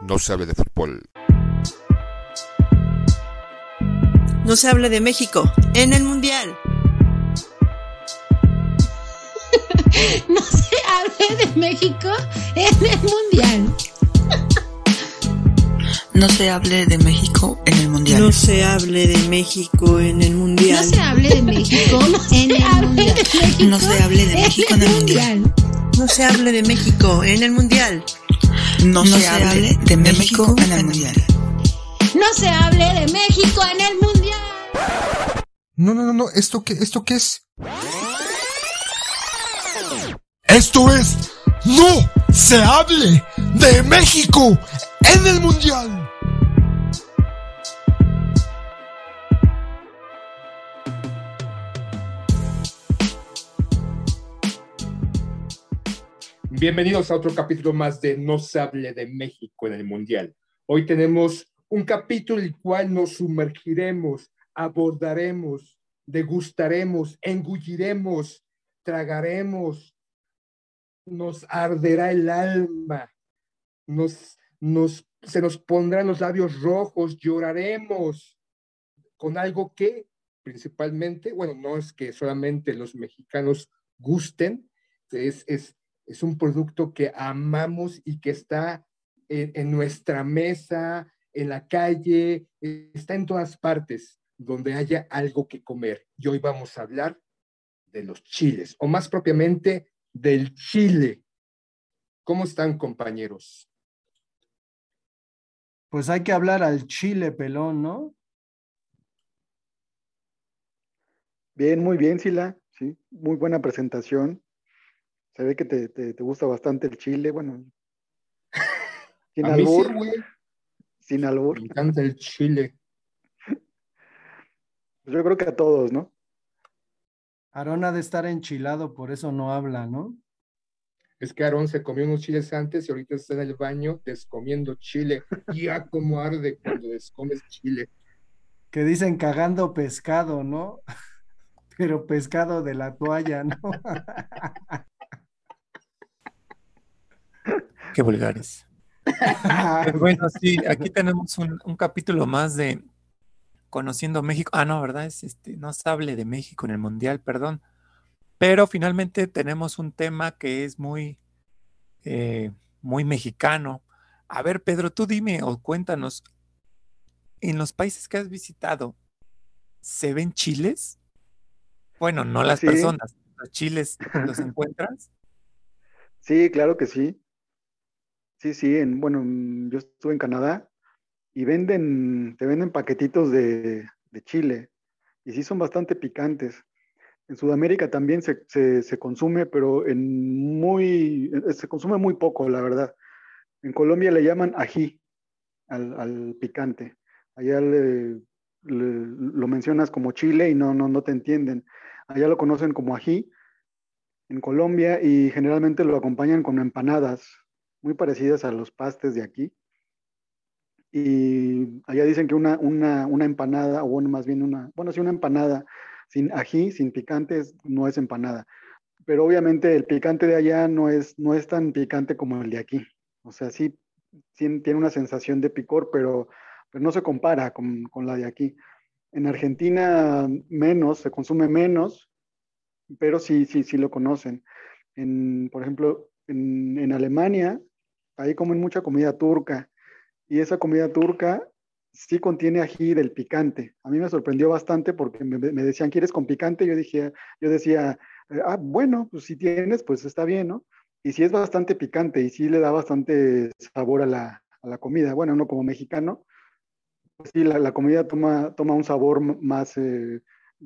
no se hable de fútbol. No se hable de México en el Mundial. no se hable de México en el Mundial. No se hable de México en el Mundial. No se hable de México en el Mundial. No se hable de México en el Mundial. No se hable de México en el Mundial. No se hable de México en el Mundial. No se hable de México en el Mundial. No se hable de México en el Mundial. No, no, no, no. ¿Esto qué, esto qué es? Esto es No se hable de México en el Mundial. Bienvenidos a otro capítulo más de No se hable de México en el Mundial. Hoy tenemos un capítulo en el cual nos sumergiremos, abordaremos, degustaremos, engulliremos, tragaremos, nos arderá el alma, nos, nos, se nos pondrán los labios rojos, lloraremos con algo que principalmente, bueno, no es que solamente los mexicanos gusten, es, es, es un producto que amamos y que está en, en nuestra mesa, en la calle, está en todas partes donde haya algo que comer. Y hoy vamos a hablar de los chiles, o más propiamente del chile. ¿Cómo están, compañeros? Pues hay que hablar al chile pelón, ¿no? Bien, muy bien, Sila. Sí, muy buena presentación. Se ve que te, te, te gusta bastante el chile. Bueno, sin A mí sí, albur. güey. sin albur. Me encanta el chile. Pues yo creo que a todos, ¿no? Aarón ha de estar enchilado, por eso no habla, ¿no? Es que Aarón se comió unos chiles antes y ahorita está en el baño descomiendo chile. Ya como arde cuando descomes chile. Que dicen cagando pescado, ¿no? Pero pescado de la toalla, ¿no? Qué vulgares. Pero bueno, sí, aquí tenemos un, un capítulo más de Conociendo México. Ah, no, ¿verdad? Es este, no se hable de México en el Mundial, perdón. Pero finalmente tenemos un tema que es muy, eh, muy mexicano. A ver, Pedro, tú dime o cuéntanos, en los países que has visitado, ¿se ven chiles? Bueno, no las Sí. personas, los chiles, ¿los encuentras? Sí, claro que sí. Sí, sí, en, bueno, mm, yo estuve en Canadá y venden, te venden paquetitos de, de chile y sí son bastante picantes. En Sudamérica también se, se- consume, pero en muy, eh, se consume muy poco, la verdad. En Colombia le llaman ají al, picante. Allá le- lo mencionas como chile y no, no, no te entienden. Allá lo conocen como ají en Colombia y generalmente lo acompañan con empanadas muy parecidas a los pastes de aquí. Y allá dicen que una, una, empanada, o más bien una, bueno, sí, una empanada sin ají, sin picantes, no es empanada. Pero obviamente el picante de allá no es, no es tan picante como el de aquí. O sea, sí, sí tiene una sensación de picor, pero, pero no se compara con, con la de aquí. En Argentina menos, se consume menos, pero sí, sí, sí lo conocen. En, por ejemplo, en Alemania, ahí comen mucha comida turca y esa comida turca sí contiene ají del picante. A mí me sorprendió bastante porque me, me decían, ¿quieres con picante? Yo dije, yo decía, eh, ah, bueno, pues si tienes, pues está bien, ¿no? Y sí es bastante picante y sí le da bastante sabor a la, a la comida. Bueno, uno como mexicano, pues sí, la, la comida toma, toma un sabor más, eh,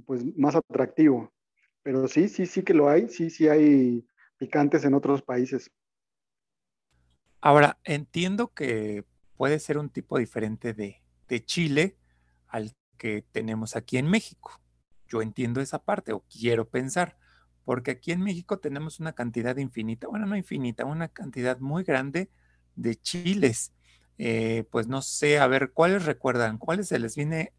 pues más atractivo. Pero sí, sí, sí que lo hay, sí, sí hay picantes en otros países. Ahora, entiendo que puede ser un tipo diferente de, de chile al que tenemos aquí en México. Yo entiendo esa parte o quiero pensar, porque aquí en México tenemos una cantidad infinita, bueno, no infinita, una cantidad muy grande de chiles. Eh, pues no sé, a ver, ¿cuáles recuerdan? ¿Cuáles se les viene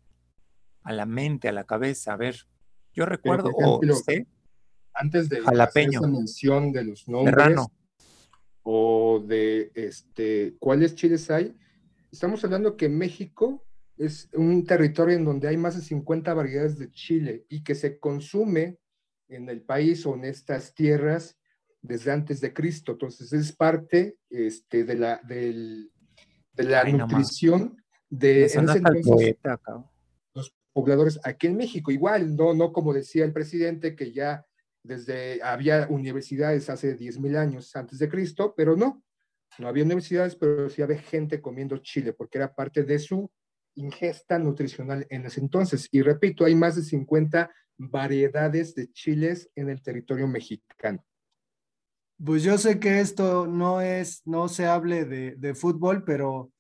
a la mente, a la cabeza? A ver, yo recuerdo o sé Antes de Jalapeño. hacer esa mención de los nombres. O de este, cuáles chiles hay, estamos hablando que México es un territorio en donde hay más de 50 variedades de chile y que se consume en el país o en estas tierras desde antes de Cristo. Entonces es parte este, de la, del, de la nutrición de en ese entonces, los pobladores aquí en México. Igual, no, no como decía el presidente que ya desde había universidades hace 10.000 años antes de Cristo, pero no, no había universidades, pero sí había gente comiendo chile porque era parte de su ingesta nutricional en ese entonces. Y repito, hay más de 50 variedades de chiles en el territorio mexicano. Pues yo sé que esto no es, no se hable de, de fútbol, pero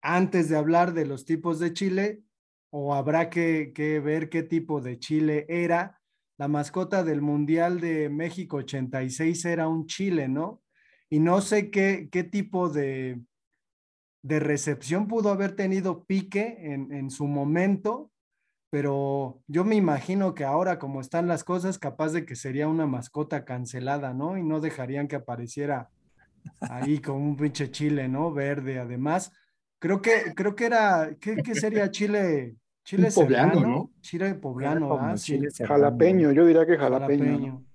antes de hablar de los tipos de chile, o habrá que, que, ver qué tipo de chile era, la mascota del Mundial de México 86 era un chile, ¿no? Y no sé qué, qué tipo de, de recepción pudo haber tenido Pique en, en su momento, pero yo me imagino que ahora como están las cosas, capaz de que sería una mascota cancelada, ¿no? Y no dejarían que apareciera ahí con un pinche chile, ¿no? Verde, además. Creo que, creo que era, ¿qué, qué sería chile? Chile poblano, ¿no? Chile poblano, ¿ah? Sí. Jalapeño, yo diría que jalapeño. jalapeño.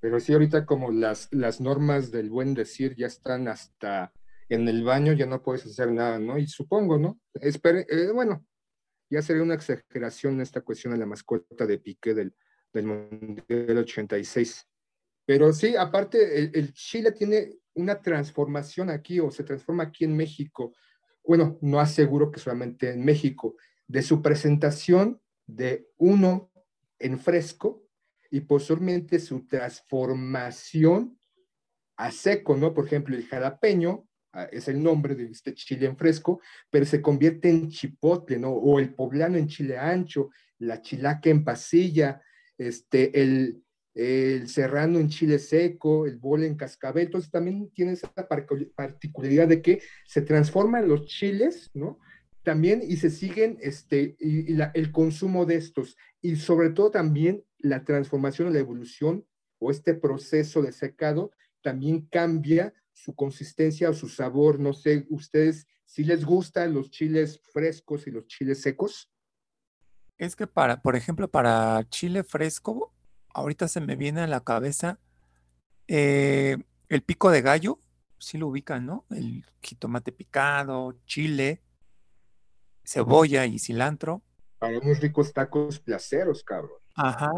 Pero sí, ahorita como las, las normas del buen decir ya están hasta en el baño, ya no puedes hacer nada, ¿no? Y supongo, ¿no? Espere, eh, bueno, ya sería una exageración esta cuestión de la mascota de Piqué del, del Mundial 86. Pero sí, aparte, el, Chile tiene una transformación aquí o se transforma aquí en México. Bueno, no aseguro que solamente en México, de su presentación de uno en fresco y posteriormente su transformación a seco, ¿no? Por ejemplo, el jalapeño Ah, es el nombre de este chile en fresco, pero se convierte en chipotle, ¿no? O el poblano en chile ancho, la chilaca en pasilla, este, el, el serrano en chile seco, el bole en cascabel, entonces también tiene esa particularidad de que se transforman los chiles, ¿no? También y se siguen este, y, el consumo de estos, y sobre todo también la transformación la evolución o este proceso de secado también cambia su consistencia o su sabor. No sé, ustedes si les gustan los chiles frescos y los chiles secos. Es que para, por ejemplo, para chile fresco, ahorita se me viene a la cabeza eh, el pico de gallo, si lo ubican, ¿no? El jitomate picado, chile, cebolla y cilantro. Para unos ricos tacos placeros, cabrón. Ajá.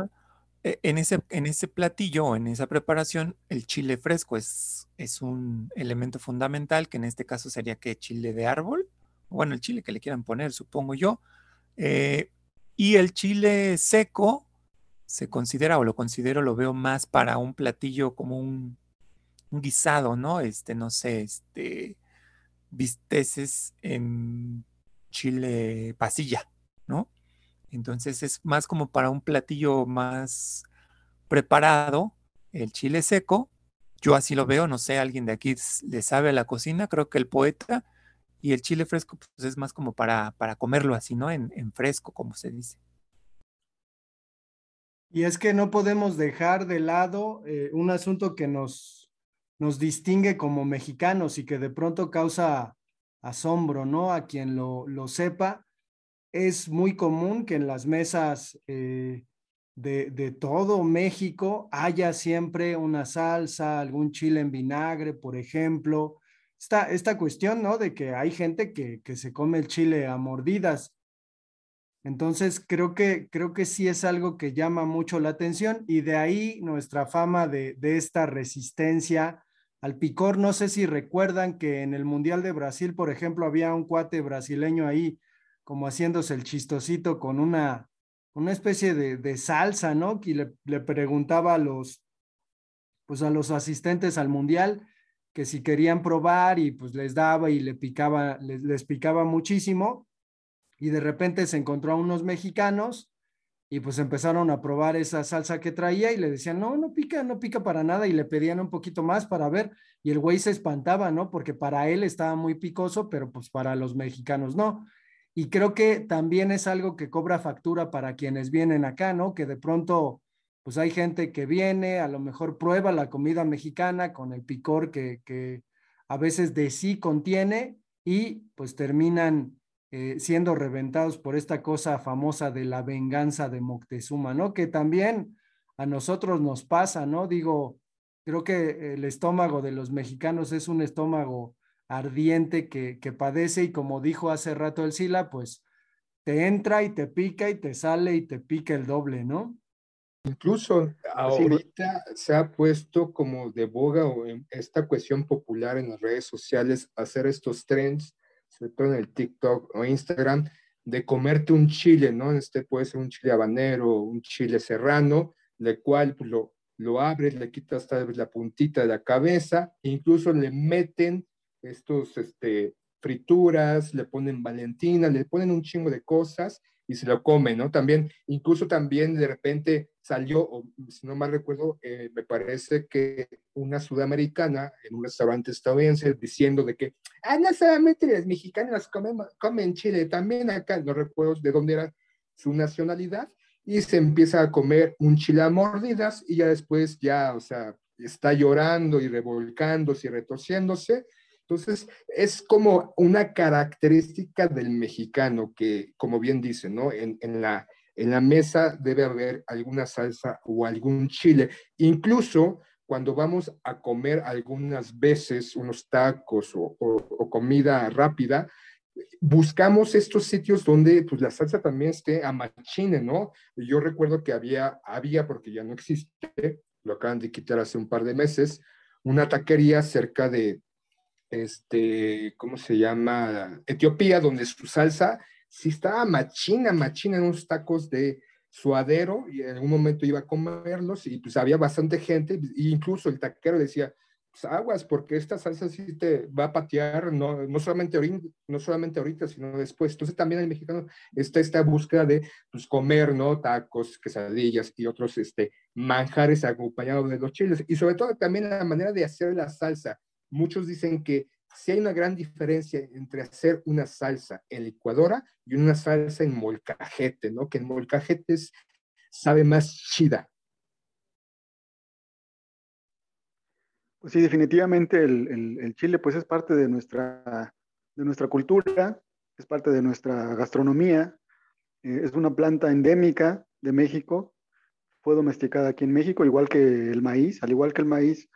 E, en ese, en ese platillo, en esa preparación, el chile fresco es, es un elemento fundamental, que en este caso sería que chile de árbol, bueno, el chile que le quieran poner, supongo yo. Eh, y el chile seco se considera, o lo considero, lo veo más para un platillo como un, guisado, ¿no? Este, no sé, este, bisteces en chile pasilla, ¿no? Entonces es más como para un platillo más preparado, el chile seco. Yo así lo veo, no sé, alguien de aquí le sabe a la cocina, creo que el poeta, y el chile fresco pues es más como para, para comerlo así, ¿no? En fresco, como se dice. Y es que no podemos dejar de lado eh, un asunto que nos, nos distingue como mexicanos y que de pronto causa asombro, ¿no? A quien lo, lo sepa, es muy común que en las mesas eh, de, todo México haya siempre una salsa, algún chile en vinagre, por ejemplo. Esta, esta cuestión, ¿no? De que hay gente que, que se come el chile a mordidas. Entonces, creo que, creo que sí es algo que llama mucho la atención y de ahí nuestra fama de, de esta resistencia al picor. No sé si recuerdan que en el Mundial de Brasil, por ejemplo, había un cuate brasileño ahí como haciéndose el chistosito con una, una especie de, de salsa, ¿no? Que le, le, preguntaba a los, pues a los asistentes al mundial que si querían probar y pues les daba y le picaba, les, les picaba muchísimo y de repente se encontró a unos mexicanos y pues empezaron a probar esa salsa que traía y le decían, no, no pica, no pica para nada y le pedían un poquito más para ver y el güey se espantaba, ¿no? Porque para él estaba muy picoso, pero pues para los mexicanos no. Y creo que también es algo que cobra factura para quienes vienen acá, ¿no? Que de pronto pues hay gente que viene, a lo mejor prueba la comida mexicana con el picor que, que a veces de sí contiene y pues terminan eh, siendo reventados por esta cosa famosa de la venganza de Moctezuma, ¿no? Que también a nosotros nos pasa, ¿no? Digo, creo que el estómago de los mexicanos es un estómago ardiente que, que padece y como dijo hace rato el Sila, pues te entra y te pica y te sale y te pica el doble, ¿no? Incluso ahorita se ha puesto como de boga o en esta cuestión popular en las redes sociales hacer estos trends sobre todo en el TikTok o Instagram, de comerte un chile, ¿no? Este puede ser un chile habanero, un chile serrano, el cual pues, lo, lo abres, le quitas tal vez la puntita de la cabeza, e incluso le meten estos este, frituras, le ponen valentina, le ponen un chingo de cosas y se lo comen, ¿no? También, incluso también de repente salió, si no mal recuerdo, eh, me parece que una sudamericana en un restaurante estadounidense diciendo de que, ah, no solamente los mexicanos comen, comen chile, también acá, no recuerdo de dónde era su nacionalidad, y se empieza a comer un chile a mordidas y ya después ya, o sea, está llorando y revolcándose y retorciéndose. Entonces, es como una característica del mexicano que, como bien dice, ¿no? En, en la en la mesa debe haber alguna salsa o algún chile. Incluso cuando vamos a comer algunas veces unos tacos o, comida rápida, buscamos estos sitios donde pues la salsa también esté a machine, ¿no? Yo recuerdo que había, había, porque ya no existe, lo acaban de quitar hace un par de meses, una taquería cerca de, este, ¿cómo se llama? Etiopía, donde su salsa sí estaba machina, machina en unos tacos de suadero y en algún momento iba a comerlos y pues había bastante gente e incluso el taquero decía, pues aguas, porque esta salsa sí te va a patear, no, no, solamente, ahorita, no solamente ahorita, sino después. Entonces también el mexicano está esta búsqueda de pues, comer, ¿no? Tacos, quesadillas y otros este, manjares acompañados de los chiles. Y sobre todo también la manera de hacer la salsa. Muchos dicen que si hay una gran diferencia entre hacer una salsa en licuadora y una salsa en molcajete, ¿no? Que en molcajete sabe más chida. Pues sí, definitivamente el, chile pues es parte de nuestra, de nuestra cultura, es parte de nuestra gastronomía, eh, es una planta endémica de México, fue domesticada aquí en México, igual que el maíz, al igual que el maíz,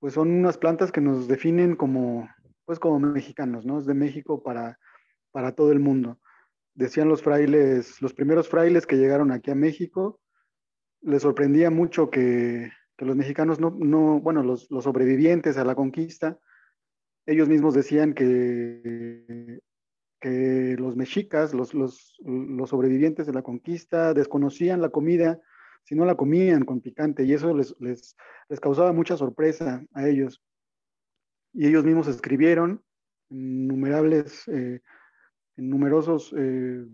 pues son unas plantas que nos definen como, pues como mexicanos, ¿no? Es de México para, para todo el mundo. Decían los frailes, los primeros frailes que llegaron aquí a México, les sorprendía mucho que, los mexicanos no, no bueno, los, sobrevivientes a la conquista, ellos mismos decían que, que los mexicas, los, los, los sobrevivientes de la conquista, desconocían la comida si no la comían con picante y eso les, les, les causaba mucha sorpresa a ellos y ellos mismos escribieron innumerables, eh, numerosos eh,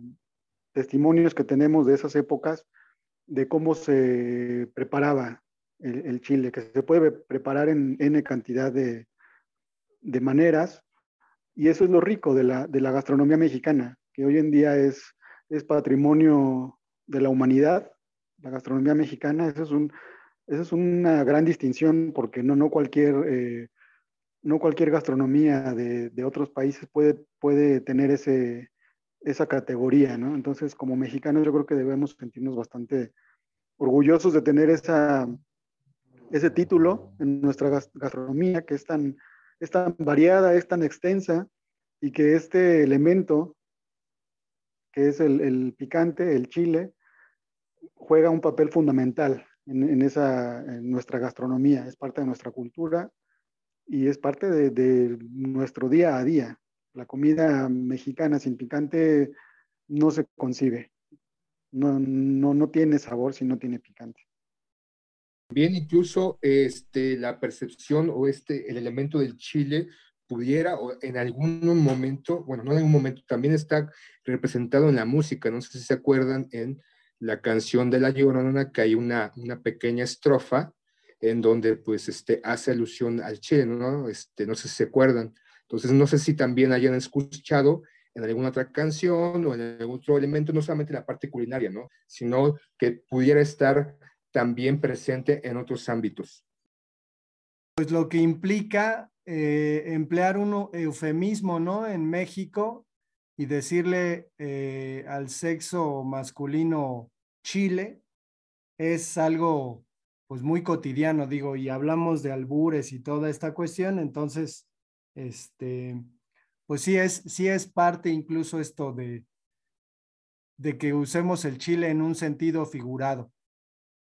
testimonios que tenemos de esas épocas de cómo se preparaba el, chile, que se puede preparar en n cantidad de, maneras, y eso es lo rico de la, gastronomía mexicana, que hoy en día es, es patrimonio de la humanidad, la gastronomía mexicana, eso es, un, es una gran distinción porque no, no cualquier eh, no cualquier gastronomía de, otros países puede, tener esa categoría. Entonces, como mexicanos, yo creo que debemos sentirnos bastante orgullosos de tener ese título en nuestra gastronomía, que es tan, variada, es tan extensa, y que este elemento, que es el, picante, el chile, juega un papel fundamental en nuestra gastronomía, es parte de nuestra cultura y es parte de, nuestro día a día. La comida mexicana sin picante no se concibe. No, no, no tiene sabor si no tiene picante. Bien, incluso este, la percepción o este, el elemento del chile pudiera o en algún momento, bueno, no en algún momento, también está representado en la música. No sé si se acuerdan en la canción de La Llorona que hay una, una pequeña estrofa en donde pues este, hace alusión al Che, ¿no? Este, no sé si se acuerdan. Entonces, no sé si también hayan escuchado en alguna otra canción o en algún otro elemento, no solamente la parte culinaria, ¿no? Sino que pudiera estar también presente en otros ámbitos? Pues lo que implica eh, emplear un eufemismo, ¿no? En México y decirle eh, al sexo masculino Chile es algo pues muy cotidiano, digo, y hablamos de albures y toda esta cuestión, entonces, este, pues sí es, sí es parte incluso esto de, de que usemos el chile en un sentido figurado.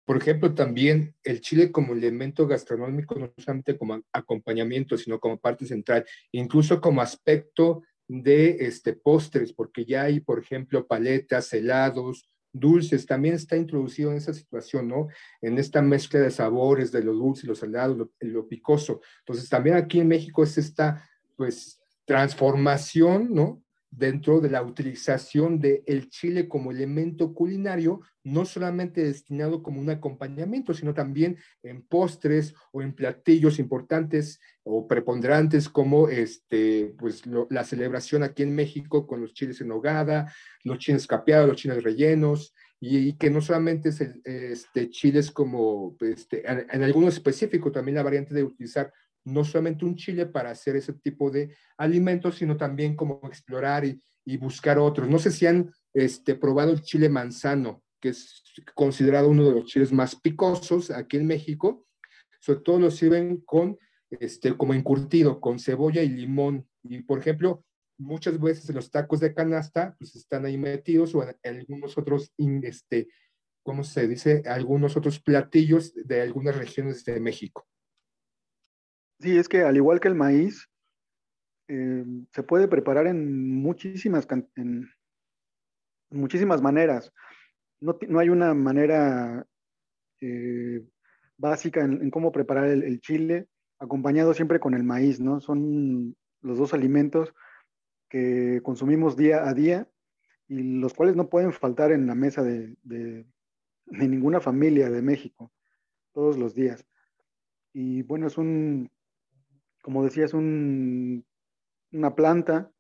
Por ejemplo, también el chile como elemento gastronómico, no solamente como acompañamiento, sino como parte central, incluso como aspecto de este, postres, porque ya hay, por ejemplo, paletas, helados, dulces, también está introducido en esa situación, ¿no? En esta mezcla de sabores, de lo dulce, lo salado, lo, lo picoso. Entonces, también aquí en México es esta, pues, transformación, ¿no? Dentro de la utilización del el chile como elemento culinario, no solamente destinado como un acompañamiento, sino también en postres o en platillos importantes o preponderantes como este, pues, la celebración aquí en México con los chiles en hogada, los chiles capeados, los chiles rellenos, y, que no solamente es el, este, chiles como, este, en, en algunos específicos, también la variante de utilizar no solamente un chile para hacer ese tipo de alimentos, sino también como explorar y, buscar otros. No sé si han este, probado el chile manzano, que es considerado uno de los chiles más picosos aquí en México. Sobre todo lo sirven con, este, como encurtido, con cebolla y limón. Y, por ejemplo, muchas veces los tacos de canasta, pues están ahí metidos o en, algunos otros, este, ¿cómo se dice? Algunos otros platillos de algunas regiones de México. Sí, es que al igual que el maíz, eh, se puede preparar en muchísimas, muchísimas maneras. No, hay una manera eh, básica en, cómo preparar el, chile, acompañado siempre con el maíz, ¿no? Son los dos alimentos que consumimos día a día y los cuales no pueden faltar en la mesa de, de ninguna familia de México todos los días. Y bueno, es un, como decía, es una planta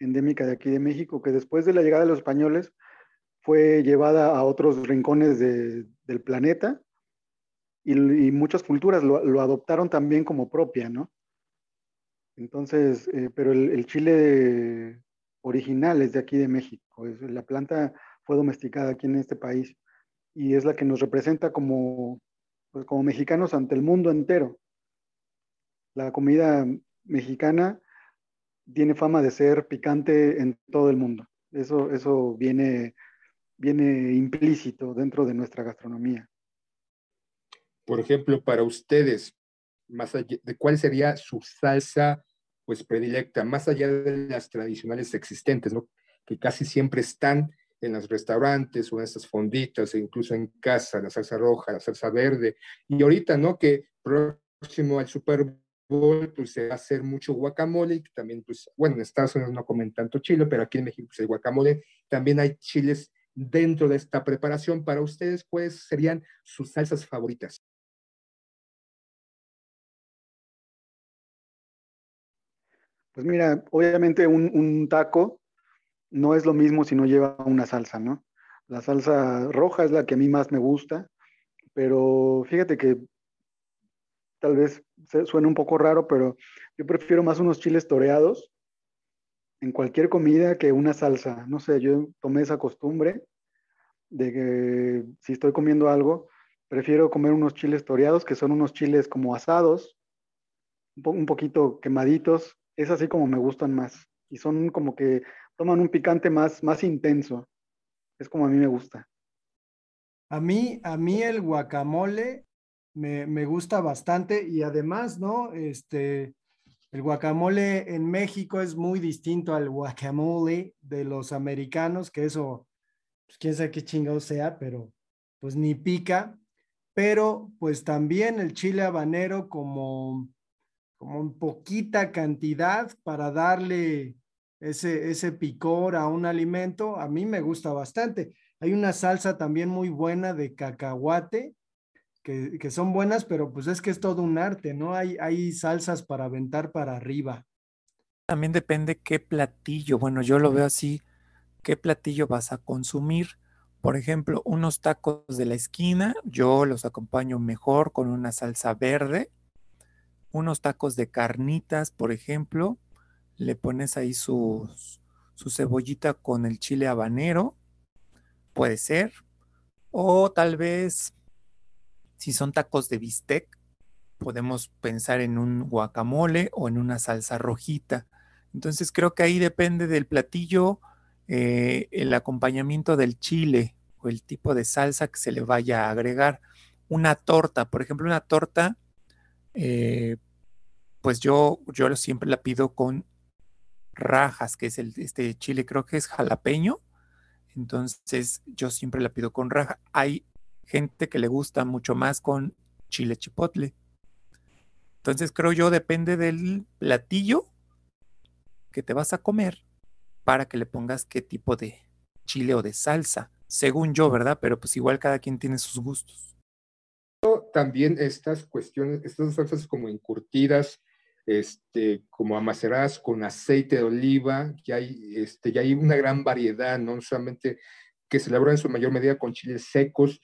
endémica de aquí de México que después de la llegada de los españoles fue llevada a otros rincones del planeta y, muchas culturas lo, adoptaron también como propia, ¿no? Entonces, eh, pero el, chile original es de aquí de México, la planta fue domesticada aquí en este país y es la que nos representa como, pues, como mexicanos ante el mundo entero la comida mexicana tiene fama de ser picante en todo el mundo. Eso, eso viene, viene implícito dentro de nuestra gastronomía. Por ejemplo, para ustedes, más allá de cuál sería su salsa pues predilecta, más allá de las tradicionales existentes, que casi siempre están en los restaurantes o en estas fonditas, e incluso en casa, la salsa roja, la salsa verde, y ahorita, ¿no? Que próximo al Super pues se va a hacer mucho guacamole, que también, pues, bueno, en Estados Unidos no comen tanto chile, pero aquí en México pues, guacamole, también hay chiles dentro de esta preparación. Para ustedes, ¿cuáles serían sus salsas favoritas? Pues mira, obviamente un, un, taco no es lo mismo si no lleva una salsa, ¿no? La salsa roja es la que a mí más me gusta, pero fíjate que tal vez suene un poco raro, pero yo prefiero más unos chiles toreados en cualquier comida que una salsa. No sé, yo tomé esa costumbre de que si estoy comiendo algo, prefiero comer unos chiles toreados, que son unos chiles como asados, un, poquito quemaditos. Es así como me gustan más. Y son como que toman un picante más, más intenso. Es como a mí me gusta. A mí, a mí el guacamole me, gusta bastante y además, ¿no? Este, el guacamole en México es muy distinto al guacamole de los americanos, que eso, pues quién sabe qué chingado sea, pero pues ni pica. Pero pues también el chile habanero como, como en poquita cantidad para darle ese, ese picor a un alimento, a mí me gusta bastante. Hay una salsa también muy buena de cacahuate que, son buenas, pero pues es que es todo un arte, ¿no? Hay, hay salsas para aventar para arriba. También depende qué platillo, bueno, yo lo veo así, qué platillo vas a consumir, Por ejemplo, unos tacos de la esquina, yo los acompaño mejor con una salsa verde. Unos tacos de carnitas, por ejemplo, le pones ahí su, su cebollita con el chile habanero, puede ser. O tal vez, si son tacos de bistec, podemos pensar en un guacamole o en una salsa rojita. Entonces creo que ahí depende del platillo, eh, el acompañamiento del chile o el tipo de salsa que se le vaya a agregar. Una torta, por ejemplo, una torta, eh, pues yo, yo siempre la pido con rajas, que es el, este chile, creo que es jalapeño. Entonces yo siempre la pido con raja. Hay gente que le gusta mucho más con chile chipotle. Entonces creo yo depende del platillo que te vas a comer para que le pongas qué tipo de chile o de salsa, según yo, ¿verdad? Pero pues igual cada quien tiene sus gustos. También estas cuestiones, estas salsas como encurtidas, este, como amaceradas con aceite de oliva, ya hay, este, ya hay una gran variedad, no solamente que se elaboran en su mayor medida con chiles secos,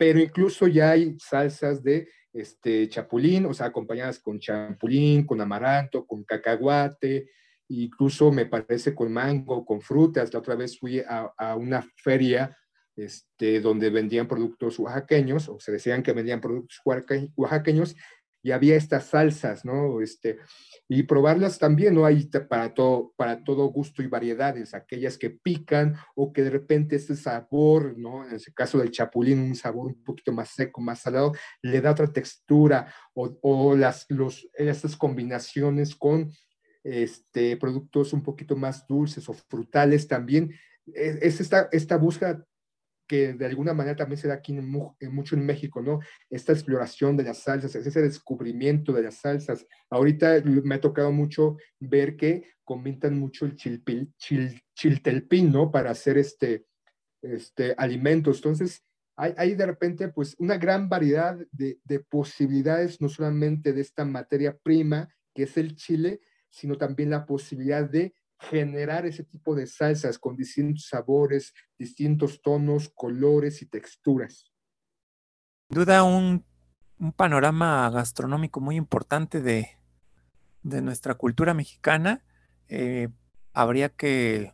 pero incluso ya hay salsas de este, chapulín, o sea, acompañadas con chapulín, con amaranto, con cacahuate, incluso me parece con mango, con frutas. La otra vez fui a, una feria este, donde vendían productos oaxaqueños, o se decían que vendían productos oaxaqueños, y había estas salsas, ¿no? Este, y probarlas también, ¿no? Hay para todo, para todo gusto y variedades, aquellas que pican o que de repente ese sabor, ¿no? En ese caso del chapulín, un sabor un poquito más seco, más salado, le da otra textura o, o las, los, estas combinaciones con este, productos un poquito más dulces o frutales también. Es, es esta, esta búsqueda que de alguna manera también se da aquí en, mucho en México, ¿no? Esta exploración de las salsas, ese descubrimiento de las salsas. Ahorita me ha tocado mucho ver que comentan mucho el chilpil, chil, chiltelpín, ¿no? Para hacer este, este alimentos. Entonces, hay, hay, de repente pues una gran variedad de, de posibilidades, no solamente de esta materia prima que es el chile, sino también la posibilidad de generar ese tipo de salsas con distintos sabores, distintos tonos, colores y texturas. Sin duda un, panorama gastronómico muy importante de, nuestra cultura mexicana. Eh, habría que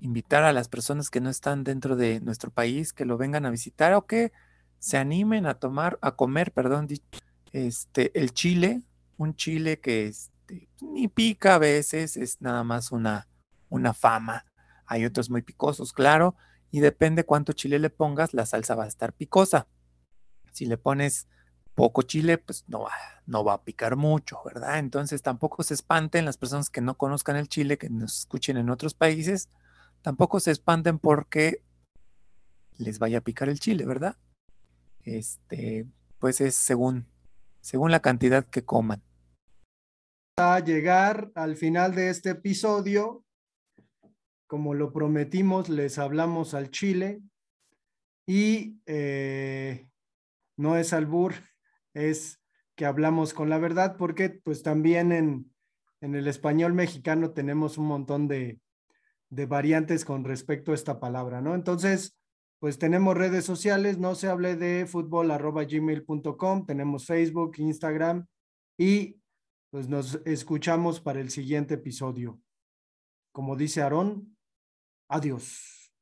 invitar a las personas que no están dentro de nuestro país que lo vengan a visitar o que se animen a tomar, a comer, perdón, este, el chile, un chile que es, este, ni pica a veces, es nada más una, una fama. Hay otros muy picosos, claro, y depende cuánto chile le pongas, la salsa va a estar picosa. Si le pones poco chile, pues no va, no va a picar mucho, ¿verdad? Entonces tampoco se espanten las personas que no conozcan el chile, que nos escuchen en otros países, tampoco se espanten porque les vaya a picar el chile, ¿verdad? Este, pues es según, según la cantidad que coman a llegar al final de este episodio. Como lo prometimos, les hablamos al Chile y eh, no es albur, es que hablamos con la verdad, porque pues también en, en el español mexicano tenemos un montón de, de variantes con respecto a esta palabra, ¿no? Entonces, pues tenemos redes sociales, no se hable de fútbol arroba gmail.com, tenemos Facebook, Instagram y pues nos escuchamos para el siguiente episodio. Como dice Aarón, adiós.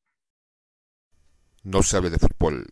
No se hable de fútbol.